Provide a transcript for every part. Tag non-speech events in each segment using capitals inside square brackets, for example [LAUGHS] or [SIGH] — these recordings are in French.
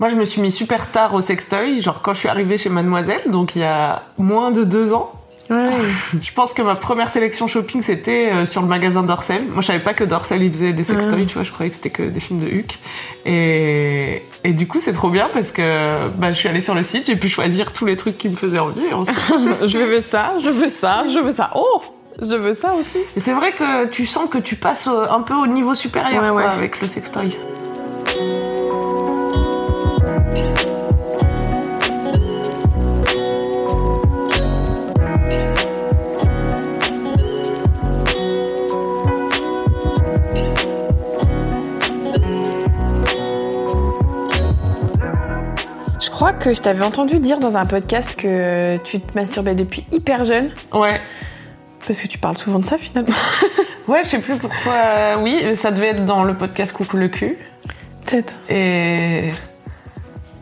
Moi, je me suis mis super tard au sextoy, genre quand je suis arrivée chez Mademoiselle, donc il y a moins de deux ans. Ouais. [LAUGHS] Je pense que ma première sélection shopping, c'était euh, sur le magasin Dorsel. Moi, je savais pas que Dorsel, il faisait des sextoys, tu vois, je croyais que c'était que des films de Huck. Et, et du coup, c'est trop bien parce que bah, je suis allée sur le site, j'ai pu choisir tous les trucs qui me faisaient envie. Et, [LAUGHS] je veux ça, je veux ça, je veux ça. Oh, je veux ça aussi. et c'est vrai que tu sens que tu passes euh, un peu au niveau supérieur Ouais, quoi, ouais. avec le sextoy. Crois que je t'avais entendu dire dans un podcast que tu te masturbais depuis hyper jeune. Ouais. Parce que tu parles souvent de ça finalement. [LAUGHS] Ouais, je sais plus pourquoi. Oui, mais ça devait être dans le podcast Coucou le cul. Peut-être. Et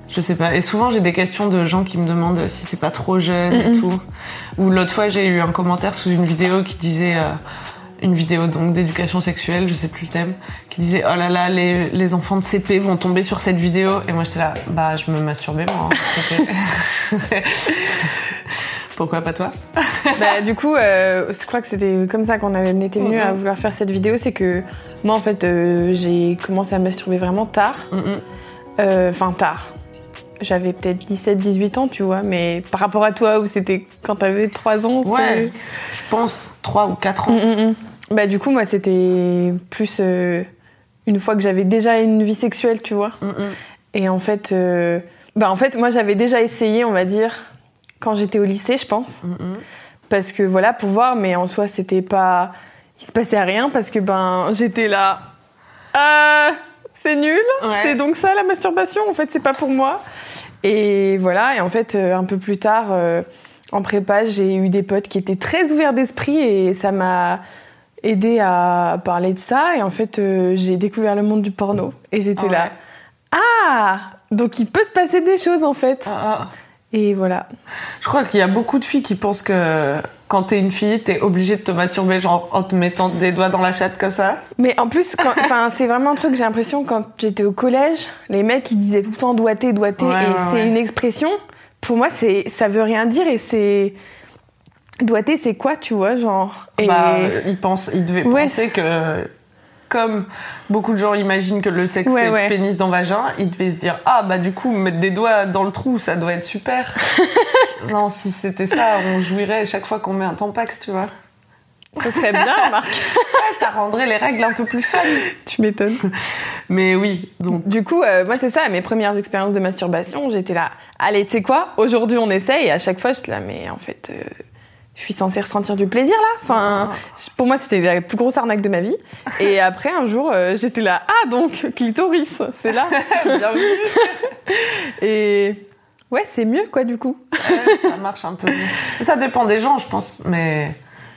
je sais pas. Et souvent j'ai des questions de gens qui me demandent si c'est pas trop jeune et tout. Ou l'autre fois j'ai eu un commentaire sous une vidéo qui disait euh, une vidéo donc d'éducation sexuelle, je sais plus le thème, qui disait oh là là les, les enfants de CP vont tomber sur cette vidéo. Et moi j'étais là bah je me masturbais moi. hein. [LAUGHS] Pourquoi pas toi [LAUGHS] bah, du coup, euh, je crois que c'était comme ça qu'on était venu à vouloir faire cette vidéo. C'est que moi, en fait, euh, j'ai commencé à me masturber vraiment tard. Mm. Euh, Enfin, tard. J'avais peut-être 17-18 ans, tu vois, mais par rapport à toi, où c'était quand t'avais 3 ans, Ouais, je pense 3 ou 4 ans. Bah, du coup, moi, c'était plus euh, une fois que j'avais déjà une vie sexuelle, tu vois. Mm, mm. Et en fait, euh, bah, en fait, moi, j'avais déjà essayé, on va dire, quand j'étais au lycée, je pense. Mm. Parce que voilà, pour voir, mais en soi, c'était pas. Il se passait rien parce que ben, j'étais là. Euh, c'est nul. Ouais. C'est donc ça la masturbation. En fait, c'est pas pour moi. Et voilà. Et en fait, euh, un peu plus tard, en prépa, j'ai eu des potes qui étaient très ouverts d'esprit et ça m'a aidé à parler de ça. Et en fait, euh, j'ai découvert le monde du porno. Et j'étais Ah là. ouais. Ah Donc il peut se passer des choses en fait. Ah, ah. Et voilà. Je crois qu'il y a beaucoup de filles qui pensent que quand t'es une fille, t'es obligée de te masturber genre en te mettant des doigts dans la chatte comme ça. Mais en plus, enfin, [LAUGHS] c'est vraiment un truc, j'ai l'impression, quand j'étais au collège, les mecs, ils disaient tout le temps doigté, doigté, Ouais, et ouais, c'est une expression. Pour moi, c'est, ça veut rien dire, et c'est. Doigté, c'est quoi, tu vois, genre. Et... Bah, ils pensent, ils devaient Ouais, penser que comme beaucoup de gens imaginent que le sexe Ouais, c'est ouais. pénis dans vagin, ils devaient se dire ah bah du coup mettre des doigts dans le trou ça doit être super. [LAUGHS] non si c'était ça on jouirait chaque fois qu'on met un tampax tu vois. Ça serait bien, [LAUGHS] Marc. Ouais, ça rendrait les règles un peu plus fun. tu m'étonnes. [LAUGHS] Mais oui donc Du coup, euh, moi, c'est ça, mes premières expériences de masturbation, j'étais là, allez, tu sais quoi, aujourd'hui on essaye, et à chaque fois, j'étais là, mais en fait, euh, je suis censée ressentir du plaisir là. Enfin, pour moi, c'était la plus grosse arnaque de ma vie. Et [LAUGHS] après, un jour, euh, j'étais là, ah donc, clitoris, c'est là. [LAUGHS] bienvenue. [LAUGHS] Et ouais, c'est mieux, quoi, du coup. Ouais, ça marche un peu. mieux. Ça dépend des gens, je pense, mais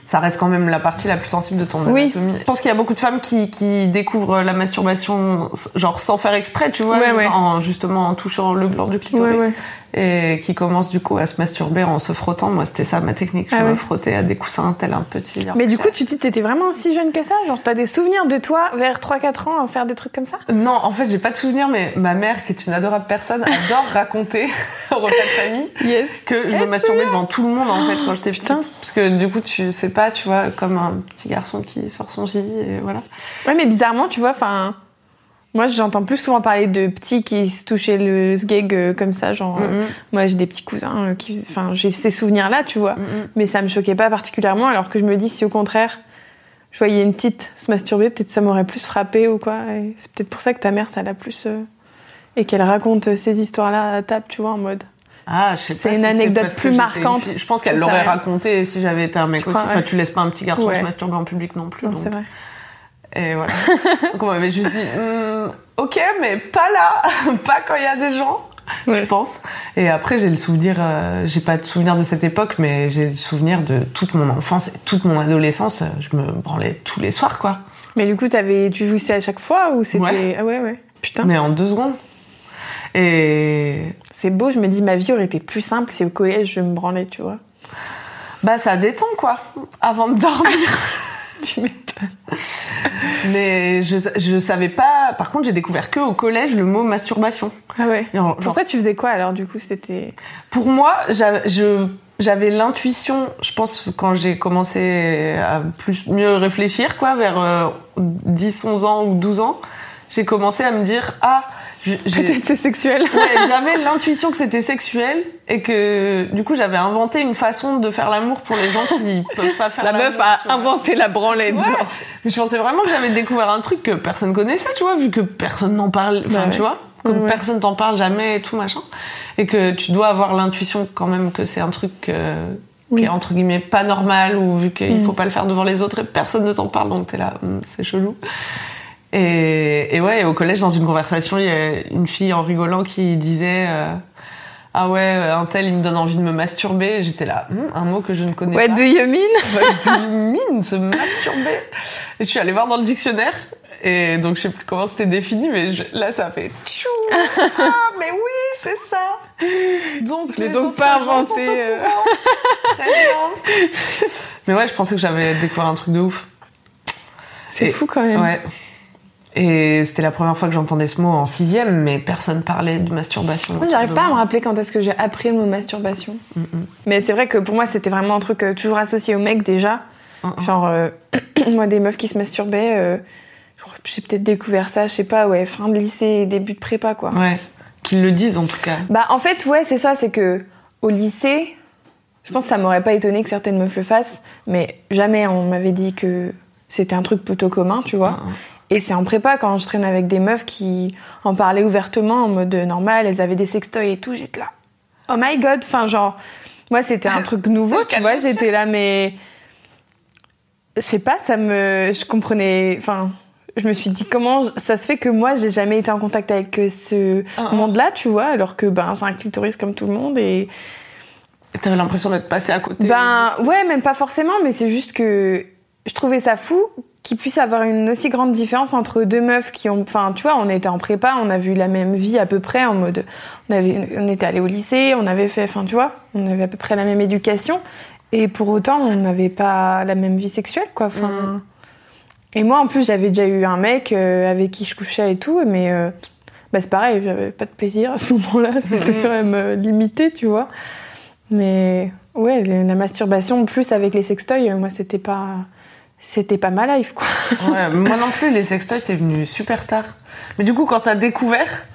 ça reste quand même la partie la plus sensible de ton Oui. anatomie. Je pense qu'il y a beaucoup de femmes qui, qui découvrent la masturbation, genre sans faire exprès, tu vois, Ouais, ouais. En, justement en touchant le gland du clitoris. Ouais. Et qui commencent du coup à se masturber en se frottant. Moi, c'était ça ma technique. Je Ah me ouais. frottais à des coussins tel un petit. Mais du coup, tu dis, t'étais vraiment si jeune que ça? Genre, t'as des souvenirs de toi vers 3-4 ans à faire des trucs comme ça? Non, en fait, j'ai pas de souvenir, mais ma mère, qui est une adorable personne, [LAUGHS] adore raconter [LAUGHS] au repas de famille Yes. que je me masturbais devant tout le monde en fait quand j'étais petite. putain. Parce que du coup, tu sais pas, tu vois, comme un petit garçon qui sort son gilet et voilà. Ouais, mais bizarrement, tu vois, enfin. Moi, j'entends plus souvent parler de petits qui se touchaient le sgeg euh, comme ça, genre. euh, moi, j'ai des petits cousins euh, qui. Enfin, j'ai ces souvenirs-là, tu vois. Mais ça me choquait pas particulièrement, alors que je me dis, si au contraire, je voyais une petite se masturber, peut-être ça m'aurait plus frappé ou quoi. C'est peut-être pour ça que ta mère, ça l'a plus. euh, Et qu'elle raconte ces histoires-là à table, tu vois, en mode. Ah, je sais C'est pas une si anecdote parce plus marquante. une. Je pense qu'elle l'aurait raconté si j'avais été un mec Tu aussi. crois, Enfin, ouais. tu laisses pas un petit garçon Ouais. se masturber en public non plus. Non, donc. c'est vrai. Et voilà. [LAUGHS] Donc on m'avait juste dit, Hum, ok, mais pas là, [LAUGHS] pas quand il y a des gens. Ouais. Je pense. Et après, j'ai le souvenir, euh, j'ai pas de souvenir de cette époque, mais j'ai le souvenir de toute mon enfance et toute mon adolescence. Je me branlais tous les soirs, quoi. Mais du coup, t'avais, tu jouissais à chaque fois ou c'était. Ouais. Ah ouais, ouais. Putain. Mais en deux secondes. Et C'est beau, je me dis, ma vie aurait été plus simple si au collège je me branlais, tu vois. bah, ça détend, quoi, avant de dormir. [LAUGHS] Tu m'étonnes. Mais je, je savais pas. Par contre, j'ai découvert que au collège le mot masturbation. Ah ouais. Genre- Pour toi, tu faisais quoi alors du coup C'était? Pour moi, j'avais l'intuition, je pense, quand j'ai commencé à plus mieux réfléchir, quoi, vers euh, 10, 11 ans ou 12 ans, j'ai commencé à me dire, ah, Peut-être c'est sexuel. Ouais, j'avais l'intuition que c'était sexuel et que du coup j'avais inventé une façon de faire l'amour pour les gens qui [LAUGHS] peuvent pas faire La meuf a inventé la branlette, Ouais. genre. Mais je pensais vraiment que j'avais découvert un truc que personne connaissait, tu vois, vu que personne n'en parle, enfin, Bah ouais. tu vois, comme Ouais. personne t'en parle jamais et tout machin. Et que tu dois avoir l'intuition quand même que c'est un truc euh, Oui. qui est entre guillemets pas normal ou vu qu'il Mm. faut pas le faire devant les autres et personne ne t'en parle, donc t'es là, Hum, c'est chelou. Et, et ouais, au collège, dans une conversation, il y a une fille en rigolant qui disait euh, Ah ouais, un tel, il me donne envie de me masturber. J'étais là, Hum, un mot que je ne connais What pas. do you mean? [LAUGHS] What do you mean, se masturber? Et je suis allée voir dans le dictionnaire. Et donc, je sais plus comment c'était défini, mais je- là, ça fait tchou Ah, mais oui, c'est ça Donc, Je l'ai donc pas inventé, euh. Très bien Mais ouais, je pensais que j'avais découvert un truc de ouf. C'est fou quand même. Ouais. Et c'était la première fois que j'entendais ce mot en sixième, mais personne parlait de masturbation. Moi, j'arrive pas à me rappeler quand est-ce que j'ai appris le mot masturbation. Mais c'est vrai que pour moi, c'était vraiment un truc euh, toujours associé au mec déjà. Genre, euh, [CLEARS THROAT] moi, des meufs qui se masturbaient, euh, j'ai peut-être découvert ça, je sais pas, ouais, fin de lycée, début de prépa, quoi. Ouais. Qu'ils le disent en tout cas. Bah, en fait, ouais, c'est ça, c'est que au lycée, je pense que ça m'aurait pas étonné que certaines meufs le fassent, mais jamais on m'avait dit que c'était un truc plutôt commun, tu vois. Et c'est en prépa quand je traîne avec des meufs qui en parlaient ouvertement en mode normal, elles avaient des sextoys et tout, j'étais là. Oh my god, enfin genre moi c'était un truc [LAUGHS] nouveau, tu vois, j'étais là mais je sais pas, ça me je comprenais enfin je me suis dit comment ça se fait que moi j'ai jamais été en contact avec euh, ce Ah, ah. monde-là, tu vois, alors que ben c'est un clitoris comme tout le monde et Et T'avais l'impression d'être passé à côté. ben ouais, même pas forcément, mais c'est juste que je trouvais ça fou qu'il puisse avoir une aussi grande différence entre deux meufs qui ont, enfin tu vois, on était en prépa, on a vu la même vie à peu près en mode, on avait, on était allé au lycée, on avait fait, enfin tu vois, on avait à peu près la même éducation et pour autant on n'avait pas la même vie sexuelle quoi. Enfin Mhm. et moi en plus j'avais déjà eu un mec euh, avec qui je couchais et tout, mais euh, bah c'est pareil, j'avais pas de plaisir à ce moment-là, [LAUGHS] c'était Mhm. quand même euh, limité, tu vois. Mais ouais, la masturbation plus avec les sextoys, moi c'était pas c'était pas ma life quoi. Ouais, [LAUGHS] moi non plus, les sextoys, c'est venu super tard. Mais du coup, quand t'as découvert.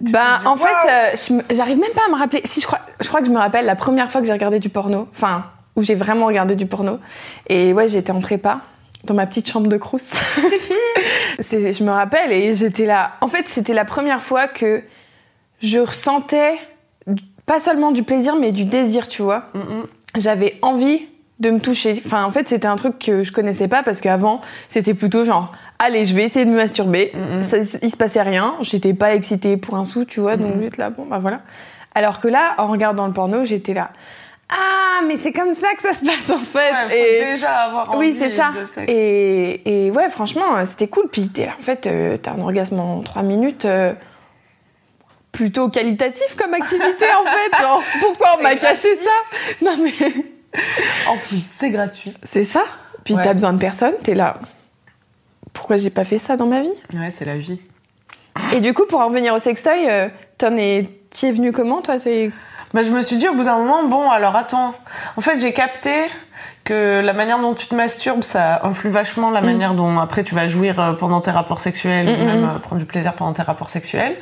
Bah en fait, euh, j'arrive même pas à me rappeler. Si je crois, je crois que je me rappelle la première fois que j'ai regardé du porno, enfin où j'ai vraiment regardé du porno. Et ouais, j'étais en prépa dans ma petite chambre de crous. [LAUGHS] [LAUGHS] C'est- je me rappelle et j'étais là. En fait, c'était la première fois que je ressentais pas seulement du plaisir mais du désir, tu vois. Mm, j'avais envie de me toucher. Enfin, en fait, c'était un truc que je connaissais pas parce qu'avant, c'était plutôt genre, allez, je vais essayer de me masturber. Mhm. Ça, il se passait rien. J'étais pas excitée pour un sou, tu vois. Donc, là, bon, bah voilà. Alors que là, en regardant le porno, j'étais là, ah, mais c'est comme ça que ça se passe en fait. Ouais, faut Et- déjà avoir envie oui, c'est ça. de sexe. Et, et ouais, franchement, euh, c'était cool. Puis t'es là, en fait, euh, t'as un orgasme en 3 minutes. euh, plutôt qualitatif comme activité en [LAUGHS] fait genre pourquoi on m'a caché ça? Non mais [LAUGHS] En plus, c'est gratuit. c'est ça? Puis Ouais. t'as besoin de personne, t'es là. Pourquoi j'ai pas fait ça dans ma vie? Ouais, c'est la vie. Et du coup, pour en revenir au sextoy, euh, t'en es. Qui est venu comment, toi? C'est. Bah, je me suis dit au bout d'un moment, bon, alors attends. En fait, j'ai capté que la manière dont tu te masturbes, ça influe vachement la manière dont après tu vas jouir euh, pendant tes rapports sexuels, ou Mm, même mm. euh, prendre du plaisir pendant tes rapports sexuels.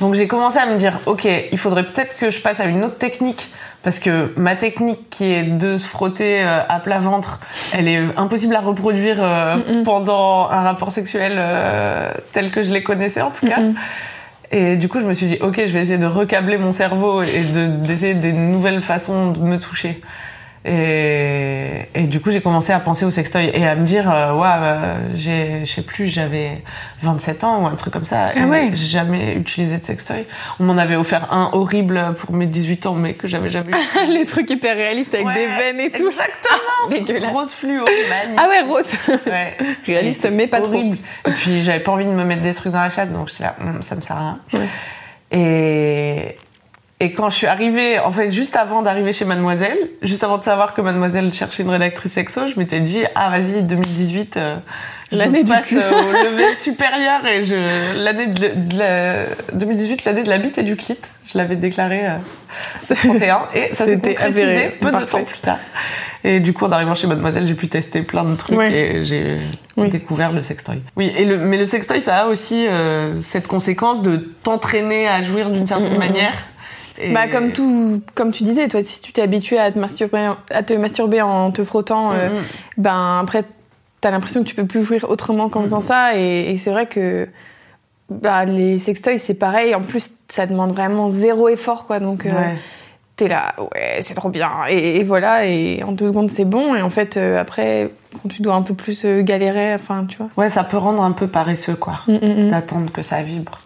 Donc j'ai commencé à me dire, ok, il faudrait peut-être que je passe à une autre technique. Parce que ma technique qui est de se frotter euh, à plat ventre, elle est impossible à reproduire euh, Mm, pendant un rapport sexuel tel que je les connaissais en tout cas. Et du coup, je me suis dit, ok, je vais essayer de recabler mon cerveau et de- d'essayer des nouvelles façons de me toucher. Et, et du coup, j'ai commencé à penser au sextoy et à me dire, euh, ouais, euh, je sais plus, j'avais 27 ans ou un truc comme ça. Ah ouais. J'ai jamais utilisé de sextoy. On m'en avait offert un horrible pour mes 18 ans, mais que j'avais jamais [LAUGHS] utilisé. Les trucs hyper réalistes avec Ouais, des veines et tout. Exactement. [LAUGHS] Dégueulasse. Rose fluo, magnifique. Ah ouais, rose. Ouais. [LAUGHS] Réaliste, mais pas trop. horrible. Et puis j'avais pas envie de me mettre des trucs dans la chatte, donc j'étais là, Hum, ça me sert à rien. Ouais. Et, et quand je suis arrivée, en fait, juste avant d'arriver chez Mademoiselle, juste avant de savoir que Mademoiselle cherchait une rédactrice sexo, je m'étais dit, ah vas-y, 2018, euh, je L'année du passe cul. euh, au level supérieur et je, l'année de, de la- 2018, l'année de la bite et du clit. Je l'avais déclaré euh, [LAUGHS] ce 31 et ça s'est concrétisé avéré. peu de temps plus tard. Et du coup, en arrivant chez Mademoiselle, j'ai pu tester plein de trucs Ouais. et j'ai Oui. découvert le sextoy. Oui, et le, mais le sextoy, ça a aussi euh, cette conséquence de t'entraîner à jouir d'une certaine Mm, mm, mm. Et- Bah comme tout, comme tu disais, toi, si tu t'es habitué à te masturber, à te masturber en te frottant, euh, Mm, mm. ben après, t'as l'impression que tu peux plus jouir autrement qu'en faisant ça, et, et c'est vrai que bah, les sextoys c'est pareil. En plus, ça demande vraiment zéro effort, quoi. Donc euh, t'es là, ouais, c'est trop bien, et, et voilà, et en deux secondes c'est bon. Et en fait, euh, après, quand tu dois un peu plus euh, galérer, enfin, tu vois. Ouais, ça peut rendre un peu paresseux, quoi. Mm, mm, mm. D'attendre que ça vibre.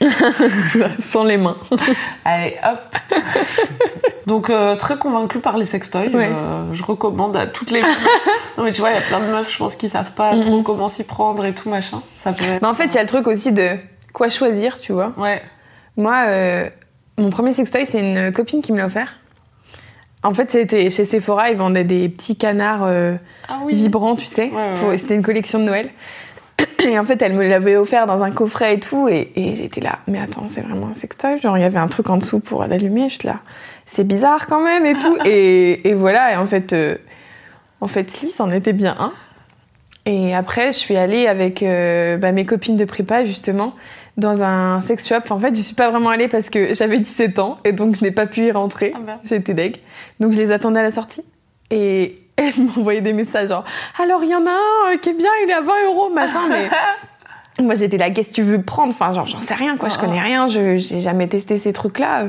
[LAUGHS] Sans les mains. [LAUGHS] Allez, hop [LAUGHS] Donc, euh, très convaincue par les sextoys. Ouais. euh, je recommande à toutes les meufs. non, mais tu vois, il y a plein de meufs, je pense, qui savent pas Mm, trop mm. comment s'y prendre et tout, machin. Ça peut être... Mais en fait, il y a le truc aussi de quoi choisir, tu vois. Ouais. Moi, euh, mon premier sextoy, c'est une copine qui me l'a offert. En fait, c'était chez Sephora, ils vendaient des petits canards Ah oui. vibrants, tu sais. Ouais. C'était une collection de Noël. Et en fait, elle me l'avait offert dans un coffret et tout. Et, et j'étais là, mais attends, c'est vraiment un sextoy? Genre, il y avait un truc en dessous pour l'allumer. J'étais là, c'est bizarre quand même et tout. [LAUGHS] et, et voilà, et en fait, euh, en fait, si, c'en était bien un. Et après, je suis allée avec euh, bah, mes copines de prépa, justement, dans un sex shop. En fait, je suis pas vraiment allée parce que j'avais 17 ans et donc je n'ai pas pu y rentrer. Ah merde. J'étais deg. Donc je les attendais à la sortie. Et elles [LAUGHS] m'envoyaient des messages genre Alors, il y en a un euh, qui est bien, il est à 20 euros, machin. Mais [LAUGHS] moi, j'étais là, qu'est-ce que tu veux prendre? Enfin, genre, j'en sais rien, quoi. Je connais rien, je j'ai jamais testé ces trucs-là.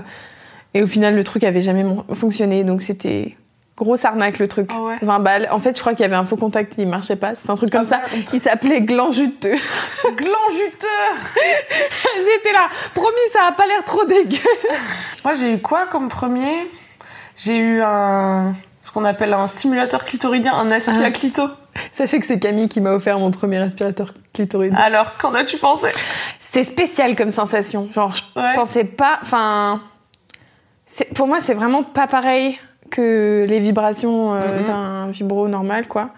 Et au final, le truc avait jamais fonctionné. Donc c'était grosse arnaque, le truc. Ah ouais. 20 balles. En fait, je crois qu'il y avait un faux contact qui marchait pas. C'était un truc comme Ah ça. Il s'appelait gland juteux. [LAUGHS] Gland juteux J'étais là. Promis, ça a pas l'air trop dégueu. Moi, j'ai eu quoi comme premier? J'ai eu un... qu'on appelle un stimulateur clitoridien, un aspi Ah. clito. Sachez que c'est Camille qui m'a offert mon premier aspirateur clitoridien. Alors, qu'en as-tu pensé? C'est spécial comme sensation. Genre, je Ouais. pensais pas. Enfin, pour moi, c'est vraiment pas pareil que les vibrations euh, Mhm. d'un vibro normal, quoi.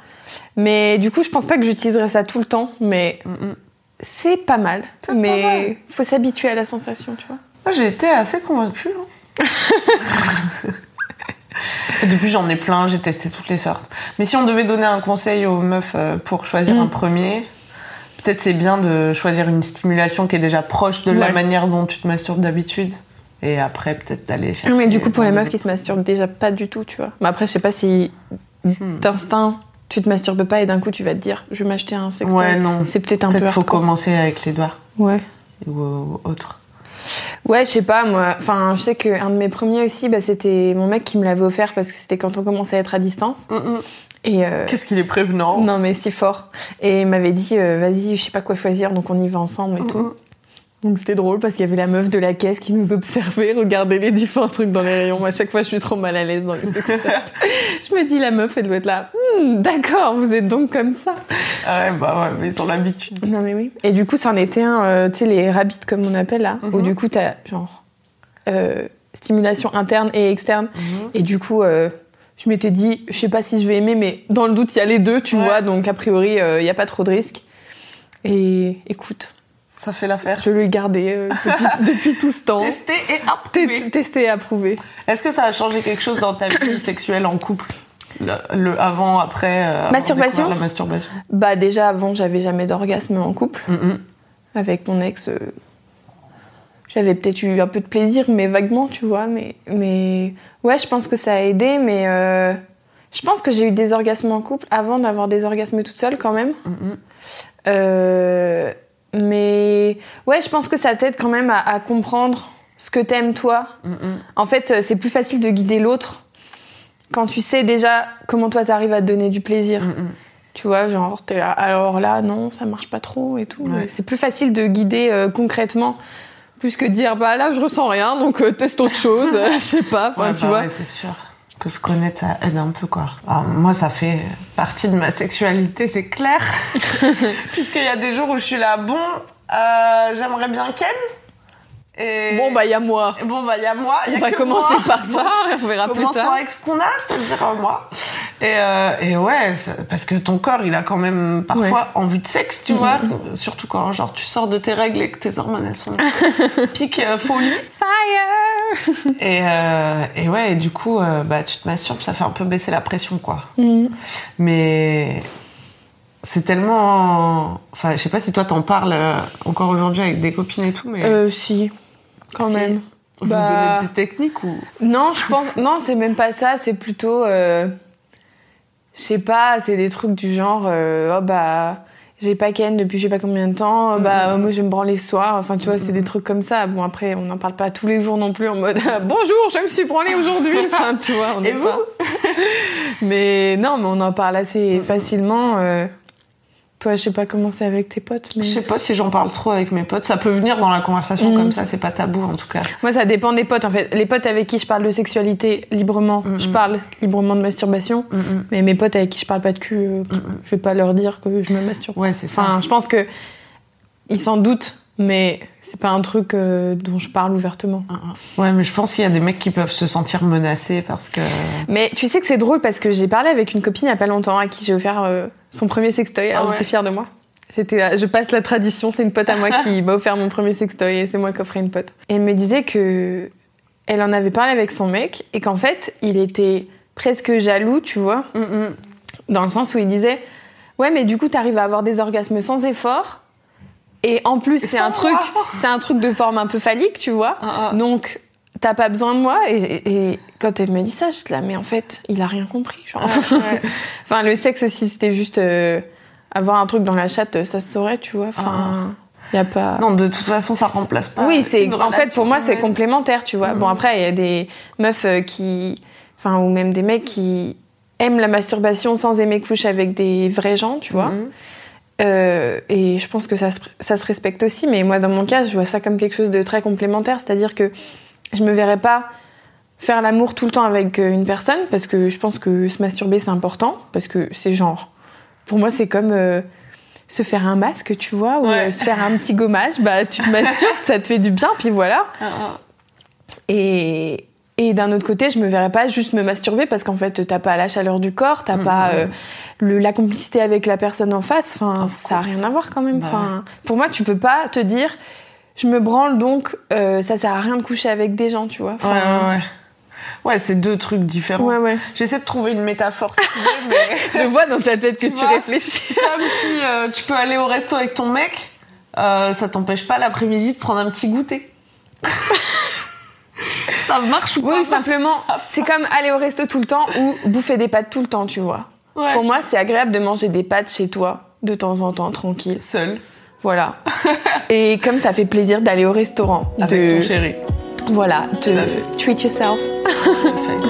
Mais du coup, je pense pas que j'utiliserais ça tout le temps, mais Mm-mm. c'est pas mal. Pas mais mal. faut s'habituer à la sensation, tu vois. Moi, j'ai été assez convaincue. hein. [LAUGHS] Et Depuis, j'en ai plein, j'ai testé toutes les sortes. Mais si on devait donner un conseil aux meufs euh, pour choisir Mm. un premier, peut-être c'est bien de choisir une stimulation qui est déjà proche de la manière dont tu te masturbes d'habitude. Et après, peut-être d'aller chercher. mais du coup, pour les meufs qui se masturbent déjà pas du tout, tu vois. Mais après, je sais pas si Hmm. d'instinct, tu te masturbes pas et d'un coup, tu vas te dire, je vais m'acheter un sextoy. Ouais, non. C'est peut-être un Peut-être peu faut hardcore. commencer avec les doigts Ouais. ou euh, autre. Ouais, je sais pas, moi. Enfin, je sais qu'un de mes premiers aussi, bah, c'était mon mec qui me l'avait offert parce que c'était quand on commençait à être à distance. Mm-mm. Et. euh, Qu'est-ce qu'il est prévenant? Non, mais si fort. Et il m'avait dit, euh, vas-y, je sais pas quoi choisir, donc on y va ensemble et tout. Donc c'était drôle parce qu'il y avait la meuf de la caisse qui nous observait, regardait les différents trucs dans les rayons. Moi, à chaque fois, je suis trop mal à l'aise dans les sex. [LAUGHS] Je me dis, la meuf, elle doit être là. Hmm, D'accord, vous êtes donc comme ça. Ouais, bah ouais, mais ils ont l'habitude. Non, mais oui. Et du coup, c'en était un, euh, tu sais, les rabbits, comme on appelle là, où Mhm. du coup, t'as genre euh, stimulation interne et externe. Et du coup, euh, je m'étais dit, je sais pas si je vais aimer, mais dans le doute, il y a les deux, tu Ouais. vois, donc a priori, il n'y a pas trop de risques. Et écoute, Ça fait l'affaire. je l'ai gardé euh, depuis, [LAUGHS] depuis tout ce temps. Tester et approuver. T- Testé et approuvé. Est-ce que ça a changé quelque chose dans ta vie sexuelle en couple? Le, le avant, après euh, Masturbation? La masturbation. Bah déjà, avant, j'avais jamais d'orgasme en couple. Mm-mm. avec mon ex, euh, j'avais peut-être eu un peu de plaisir, mais vaguement, tu vois. Mais, mais ouais, je pense que ça a aidé, mais je pense que j'ai eu des orgasmes en couple avant d'avoir des orgasmes toute seule quand même. Mm-mm. Euh, mais ouais, je pense que ça t'aide quand même à, à comprendre ce que t'aimes toi. En fait, euh, c'est plus facile de guider l'autre quand tu sais déjà comment toi t'arrives à te donner du plaisir. Mm. Tu vois, genre, t'es là, alors là, non, ça marche pas trop et tout. Ouais. C'est plus facile de guider euh, concrètement, plus que de dire, bah là, je ressens rien, donc euh, teste autre chose, [LAUGHS] je sais pas, enfin, Ouais, tu bah vois. ouais, c'est sûr. Que se connaître, ça aide un peu, quoi. Alors, moi, ça fait partie de ma sexualité, c'est clair. [LAUGHS] Puisqu'il y a des jours où je suis là, bon, euh, j'aimerais bien Ken. Et... Bon, bah, il y a moi. Bon, bah, il y a moi. y On va commencer moi. par ça, on verra plus Commençons tard. avec ce qu'on a, c'est-à-dire euh, moi. Et, euh, et ouais, parce que ton corps, il a quand même parfois Ouais. envie de sexe, tu vois. Surtout quand genre tu sors de tes règles et que tes hormones elles sont [LAUGHS] pic euh, folie. Fire Et, euh, et ouais, et du coup, euh, bah tu te masturbes, ça fait un peu baisser la pression, quoi. Mhm. Mais c'est tellement, enfin, je sais pas si toi t'en parles euh, encore aujourd'hui avec des copines et tout, mais Euh, si, quand même. vous bah- donnez des techniques ou Non, je pense. Non, c'est même pas ça. C'est plutôt. euh, je sais pas. C'est des trucs du genre. euh, oh bah. J'ai pas Ken depuis je sais pas combien de temps. Bah Mhm. moi je me branler ce soir. Enfin tu vois c'est des trucs comme ça. Bon après on n'en parle pas tous les jours non plus en mode [LAUGHS] bonjour je me suis branlée aujourd'hui. [LAUGHS] Enfin tu vois on Et est vous? Pas. [LAUGHS] Mais non mais on en parle assez facilement. euh. Toi je sais pas comment c'est avec tes potes. Mais... Je sais pas si j'en parle trop avec mes potes. Ça peut venir dans la conversation Mhm. comme ça, c'est pas tabou en tout cas. Moi, ça dépend des potes, en fait. Les potes avec qui je parle de sexualité librement, je parle librement de masturbation. Mais mes potes avec qui je parle pas de cul, euh, je vais pas leur dire que je me masturbe. Ouais, c'est ça. Enfin, je pense que ils s'en doutent, mais c'est pas un truc euh, dont je parle ouvertement. Ouais, mais je pense qu'il y a des mecs qui peuvent se sentir menacés parce que. Mais tu sais que c'est drôle parce que j'ai parlé avec une copine il y a pas longtemps à qui j'ai offert euh, son premier sextoy. Alors Ah ouais. j'étais fière de moi. J'étais là, je passe la tradition, c'est une pote à moi qui [LAUGHS] m'a offert mon premier sextoy et c'est moi qui offrais une pote. Et elle me disait que elle en avait parlé avec son mec et qu'en fait il était presque jaloux, tu vois, dans le sens où il disait ouais mais du coup t'arrives à avoir des orgasmes sans effort et en plus c'est un truc, c'est un truc de forme un peu phallique, tu vois. Ah, ah. Donc, t'as pas besoin de moi. Et, et- et quand elle me dit ça, je suis là, mais en fait, il a rien compris. Genre. Ouais, ouais. [LAUGHS] enfin, le sexe aussi, c'était juste euh, avoir un truc dans la chatte, ça se saurait, tu vois. Enfin, y a pas. Non, de toute façon, ça remplace pas. oui, c'est en fait pour moi c'est complémentaire, tu vois. Bon Mhm. après il y a des meufs euh, qui, enfin ou même des mecs qui aiment la masturbation sans aimer coucher avec des vrais gens, tu vois. Mhm. Euh, et je pense que ça se, ça se respecte aussi, mais moi dans mon cas, je vois ça comme quelque chose de très complémentaire, c'est-à-dire que je me verrais pas faire l'amour tout le temps avec euh, une personne parce que je pense que se masturber c'est important parce que c'est genre, pour moi c'est comme euh, se faire un masque, tu vois, ou Ouais. euh, se faire un petit gommage, bah tu te masturbes, [LAUGHS] ça te fait du bien, puis voilà. Ah, ah. Et, et d'un autre côté, je me verrais pas juste me masturber parce qu'en fait, t'as pas la chaleur du corps, t'as pas Mhm. euh, le- la complicité avec la personne en face. Enfin, ça a rien à voir quand même. Bah Enfin, pour moi, tu peux pas te dire, je me branle donc euh, ça sert à rien de coucher avec des gens, tu vois. Ouais, Enfin, ouais, ouais. Ouais, c'est deux trucs différents. ouais, ouais. J'essaie de trouver une métaphore stylée, [LAUGHS] mais Je vois dans ta tête que Tu tu, vois réfléchis. c'est comme si euh, tu peux aller au resto avec ton mec, ça t'empêche pas l'après-midi de prendre un petit goûter. [LAUGHS] ça marche ou pas Oui, simplement, c'est comme aller au resto tout le temps ou bouffer des pâtes tout le temps, tu vois. Ouais. Pour moi, c'est agréable de manger des pâtes chez toi de temps en temps, tranquille. Seul, Voilà. Et comme ça fait plaisir d'aller au restaurant, avec de ton chéri. voilà, Tout à de fait. treat yourself. Parfait.